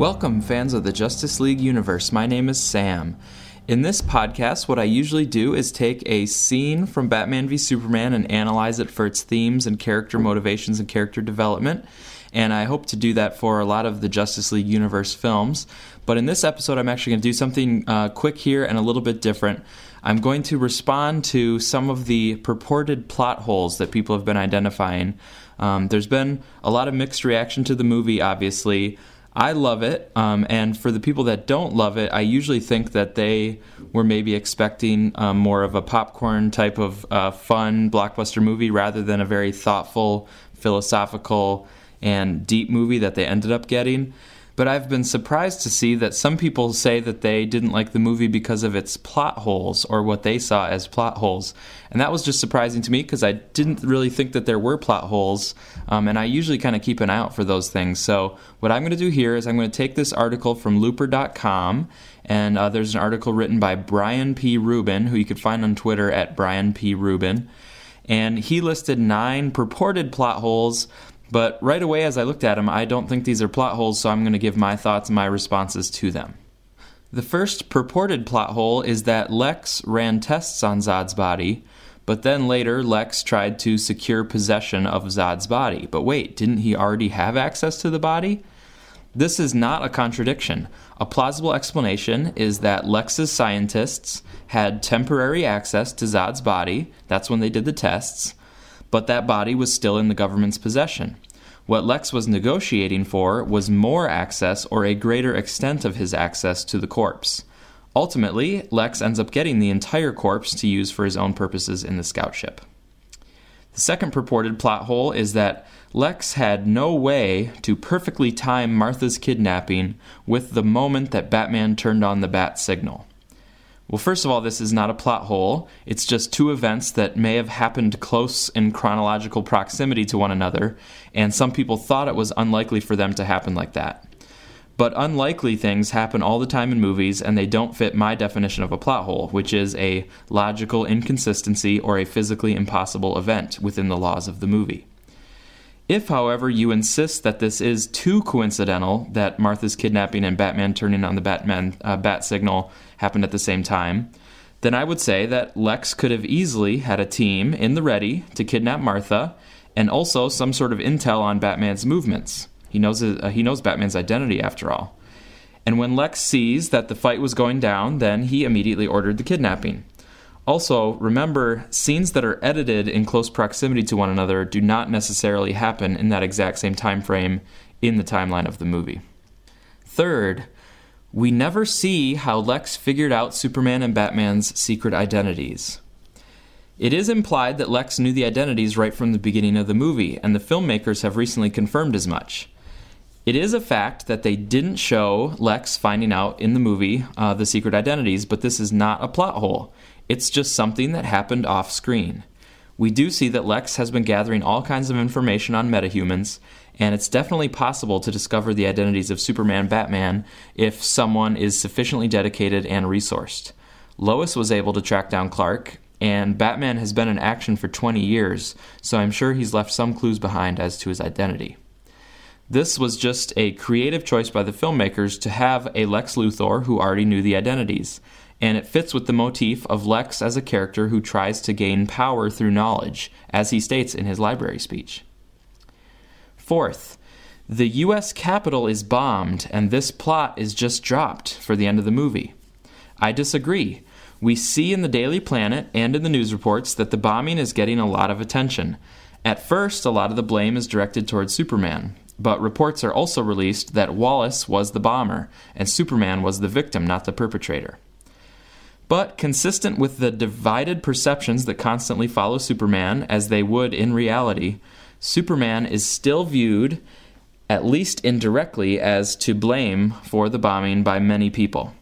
Welcome, fans of the Justice League universe. My name is Sam. In this podcast, what I usually do is take a scene from Batman v Superman and analyze it for its themes and character motivations and character development. And I hope to do that for a lot of the Justice League universe films. But in this episode, I'm actually going to do something uh, quick here and a little bit different. I'm going to respond to some of the purported plot holes that people have been identifying. Um, there's been a lot of mixed reaction to the movie, obviously. I love it, um, and for the people that don't love it, I usually think that they were maybe expecting um, more of a popcorn type of uh, fun blockbuster movie rather than a very thoughtful, philosophical, and deep movie that they ended up getting but I've been surprised to see that some people say that they didn't like the movie because of its plot holes or what they saw as plot holes. And that was just surprising to me because I didn't really think that there were plot holes. Um, and I usually kind of keep an eye out for those things. So, what I'm going to do here is I'm going to take this article from looper.com. And uh, there's an article written by Brian P. Rubin, who you could find on Twitter at Brian P. Rubin. And he listed nine purported plot holes but right away, as I looked at them, I don't think these are plot holes, so I'm going to give my thoughts and my responses to them. The first purported plot hole is that Lex ran tests on Zod's body, but then later Lex tried to secure possession of Zod's body. But wait, didn't he already have access to the body? This is not a contradiction. A plausible explanation is that Lex's scientists had temporary access to Zod's body, that's when they did the tests, but that body was still in the government's possession. What Lex was negotiating for was more access or a greater extent of his access to the corpse. Ultimately, Lex ends up getting the entire corpse to use for his own purposes in the scout ship. The second purported plot hole is that Lex had no way to perfectly time Martha's kidnapping with the moment that Batman turned on the bat signal. Well, first of all, this is not a plot hole. It's just two events that may have happened close in chronological proximity to one another, and some people thought it was unlikely for them to happen like that. But unlikely things happen all the time in movies, and they don't fit my definition of a plot hole, which is a logical inconsistency or a physically impossible event within the laws of the movie. If, however, you insist that this is too coincidental, that Martha's kidnapping and Batman turning on the Batman uh, bat signal happened at the same time, then I would say that Lex could have easily had a team in the ready to kidnap Martha, and also some sort of intel on Batman's movements. He knows uh, he knows Batman's identity after all. And when Lex sees that the fight was going down, then he immediately ordered the kidnapping. Also, remember, scenes that are edited in close proximity to one another do not necessarily happen in that exact same time frame in the timeline of the movie. Third, we never see how Lex figured out Superman and Batman's secret identities. It is implied that Lex knew the identities right from the beginning of the movie, and the filmmakers have recently confirmed as much. It is a fact that they didn't show Lex finding out in the movie uh, the secret identities, but this is not a plot hole. It's just something that happened off screen. We do see that Lex has been gathering all kinds of information on metahumans, and it's definitely possible to discover the identities of Superman Batman if someone is sufficiently dedicated and resourced. Lois was able to track down Clark, and Batman has been in action for 20 years, so I'm sure he's left some clues behind as to his identity. This was just a creative choice by the filmmakers to have a Lex Luthor who already knew the identities and it fits with the motif of Lex as a character who tries to gain power through knowledge, as he states in his library speech. Fourth, the US Capitol is bombed, and this plot is just dropped for the end of the movie. I disagree. We see in the Daily Planet and in the news reports that the bombing is getting a lot of attention. At first, a lot of the blame is directed towards Superman, but reports are also released that Wallace was the bomber and Superman was the victim, not the perpetrator. But consistent with the divided perceptions that constantly follow Superman, as they would in reality, Superman is still viewed, at least indirectly, as to blame for the bombing by many people.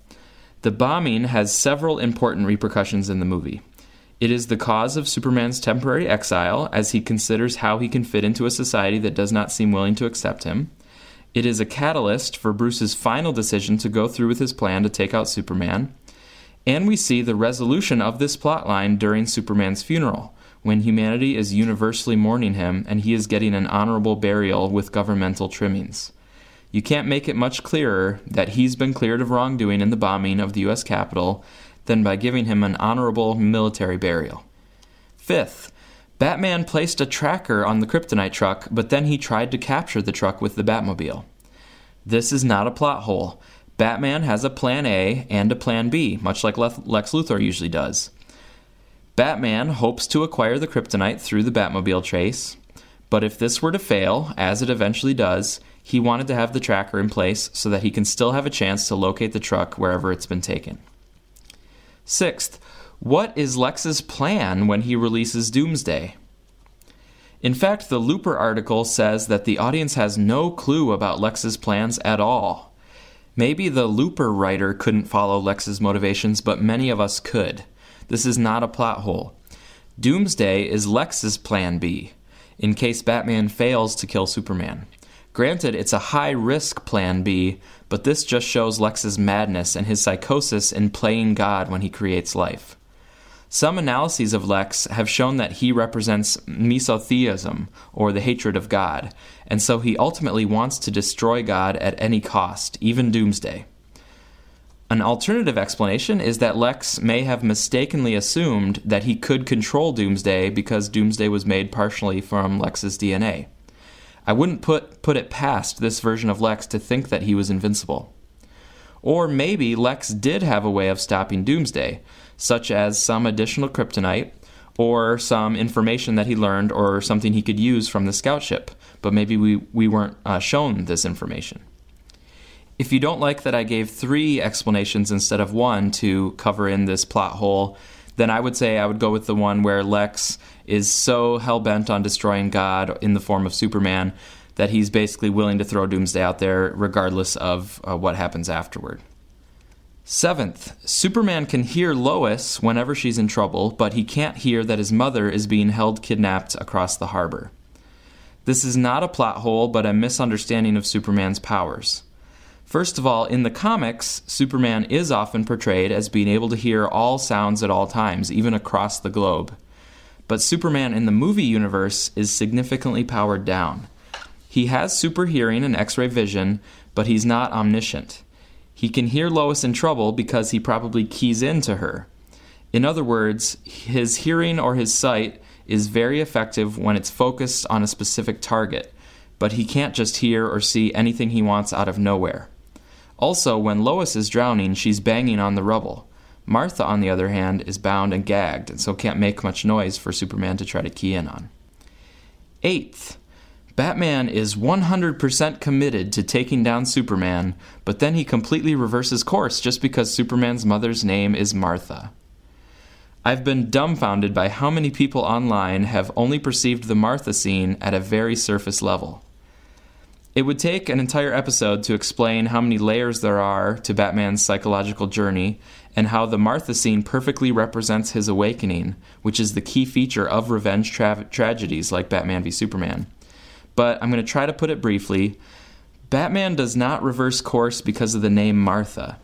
The bombing has several important repercussions in the movie. It is the cause of Superman's temporary exile, as he considers how he can fit into a society that does not seem willing to accept him. It is a catalyst for Bruce's final decision to go through with his plan to take out Superman. And we see the resolution of this plotline during Superman's funeral, when humanity is universally mourning him and he is getting an honorable burial with governmental trimmings. You can't make it much clearer that he's been cleared of wrongdoing in the bombing of the U.S. Capitol than by giving him an honorable military burial. Fifth, Batman placed a tracker on the kryptonite truck, but then he tried to capture the truck with the Batmobile. This is not a plot hole. Batman has a plan A and a plan B, much like Lex Luthor usually does. Batman hopes to acquire the kryptonite through the Batmobile chase, but if this were to fail, as it eventually does, he wanted to have the tracker in place so that he can still have a chance to locate the truck wherever it's been taken. Sixth, what is Lex's plan when he releases Doomsday? In fact, the Looper article says that the audience has no clue about Lex's plans at all. Maybe the Looper writer couldn't follow Lex's motivations, but many of us could. This is not a plot hole. Doomsday is Lex's plan B, in case Batman fails to kill Superman. Granted, it's a high risk plan B, but this just shows Lex's madness and his psychosis in playing God when he creates life. Some analyses of Lex have shown that he represents misotheism, or the hatred of God, and so he ultimately wants to destroy God at any cost, even doomsday. An alternative explanation is that Lex may have mistakenly assumed that he could control Doomsday because Doomsday was made partially from Lex's DNA. I wouldn't put, put it past this version of Lex to think that he was invincible. Or maybe Lex did have a way of stopping Doomsday, such as some additional kryptonite or some information that he learned or something he could use from the scout ship, but maybe we, we weren't uh, shown this information. If you don't like that I gave three explanations instead of one to cover in this plot hole, then I would say I would go with the one where Lex is so hell bent on destroying God in the form of Superman that he's basically willing to throw Doomsday out there regardless of uh, what happens afterward. Seventh, Superman can hear Lois whenever she's in trouble, but he can't hear that his mother is being held kidnapped across the harbor. This is not a plot hole, but a misunderstanding of Superman's powers. First of all, in the comics, Superman is often portrayed as being able to hear all sounds at all times, even across the globe. But Superman in the movie universe is significantly powered down. He has super hearing and x ray vision, but he's not omniscient. He can hear Lois in trouble because he probably keys into her. In other words, his hearing or his sight is very effective when it's focused on a specific target, but he can't just hear or see anything he wants out of nowhere. Also, when Lois is drowning, she's banging on the rubble. Martha, on the other hand, is bound and gagged, and so can't make much noise for Superman to try to key in on. Eighth, Batman is 100% committed to taking down Superman, but then he completely reverses course just because Superman's mother's name is Martha. I've been dumbfounded by how many people online have only perceived the Martha scene at a very surface level. It would take an entire episode to explain how many layers there are to Batman's psychological journey and how the Martha scene perfectly represents his awakening, which is the key feature of revenge tra- tragedies like Batman v Superman but I'm going to try to put it briefly. Batman does not reverse course because of the name Martha.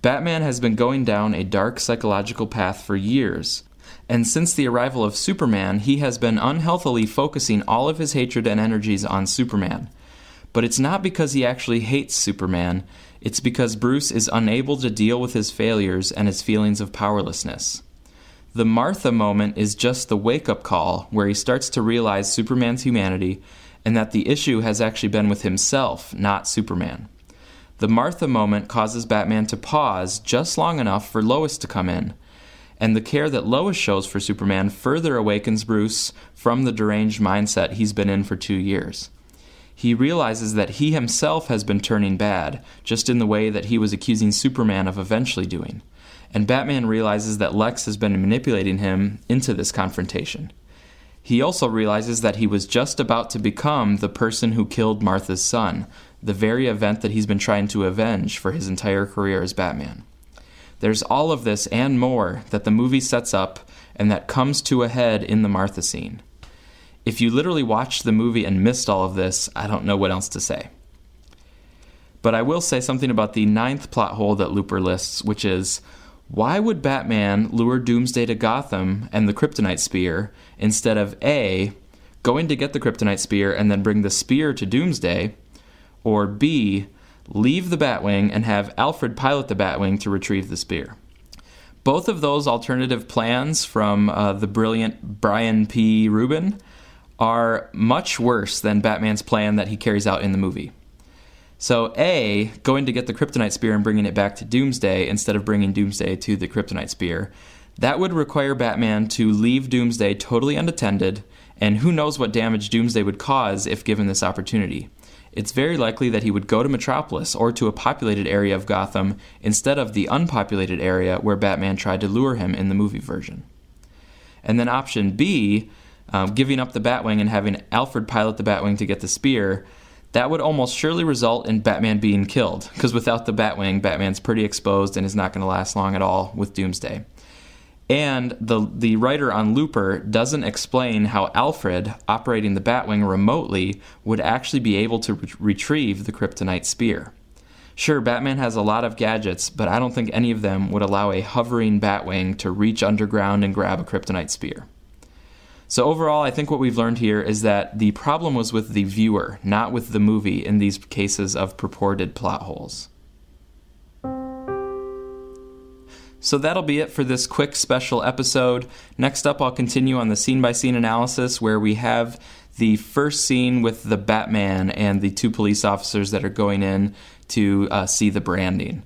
Batman has been going down a dark psychological path for years. And since the arrival of Superman, he has been unhealthily focusing all of his hatred and energies on Superman. But it's not because he actually hates Superman, it's because Bruce is unable to deal with his failures and his feelings of powerlessness. The Martha moment is just the wake up call where he starts to realize Superman's humanity and that the issue has actually been with himself, not Superman. The Martha moment causes Batman to pause just long enough for Lois to come in, and the care that Lois shows for Superman further awakens Bruce from the deranged mindset he's been in for two years. He realizes that he himself has been turning bad, just in the way that he was accusing Superman of eventually doing. And Batman realizes that Lex has been manipulating him into this confrontation. He also realizes that he was just about to become the person who killed Martha's son, the very event that he's been trying to avenge for his entire career as Batman. There's all of this and more that the movie sets up and that comes to a head in the Martha scene. If you literally watched the movie and missed all of this, I don't know what else to say. But I will say something about the ninth plot hole that Looper lists, which is why would Batman lure Doomsday to Gotham and the Kryptonite Spear instead of A, going to get the Kryptonite Spear and then bring the Spear to Doomsday, Or B, leave the Batwing and have Alfred pilot the Batwing to retrieve the spear. Both of those alternative plans from uh, the brilliant Brian P. Rubin are much worse than Batman's plan that he carries out in the movie. So, A, going to get the Kryptonite Spear and bringing it back to Doomsday instead of bringing Doomsday to the Kryptonite Spear, that would require Batman to leave Doomsday totally unattended, and who knows what damage Doomsday would cause if given this opportunity. It's very likely that he would go to Metropolis or to a populated area of Gotham instead of the unpopulated area where Batman tried to lure him in the movie version. And then option B, um, giving up the Batwing and having Alfred pilot the Batwing to get the spear, that would almost surely result in Batman being killed, because without the Batwing, Batman's pretty exposed and is not going to last long at all with Doomsday. And the the writer on Looper doesn't explain how Alfred, operating the Batwing remotely, would actually be able to re- retrieve the Kryptonite spear. Sure, Batman has a lot of gadgets, but I don't think any of them would allow a hovering Batwing to reach underground and grab a Kryptonite spear. So, overall, I think what we've learned here is that the problem was with the viewer, not with the movie in these cases of purported plot holes. So that'll be it for this quick special episode. Next up, I'll continue on the scene by scene analysis where we have the first scene with the Batman and the two police officers that are going in to uh, see the branding.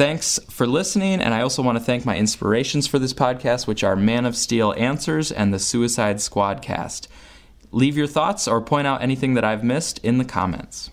Thanks for listening, and I also want to thank my inspirations for this podcast, which are Man of Steel Answers and the Suicide Squad cast. Leave your thoughts or point out anything that I've missed in the comments.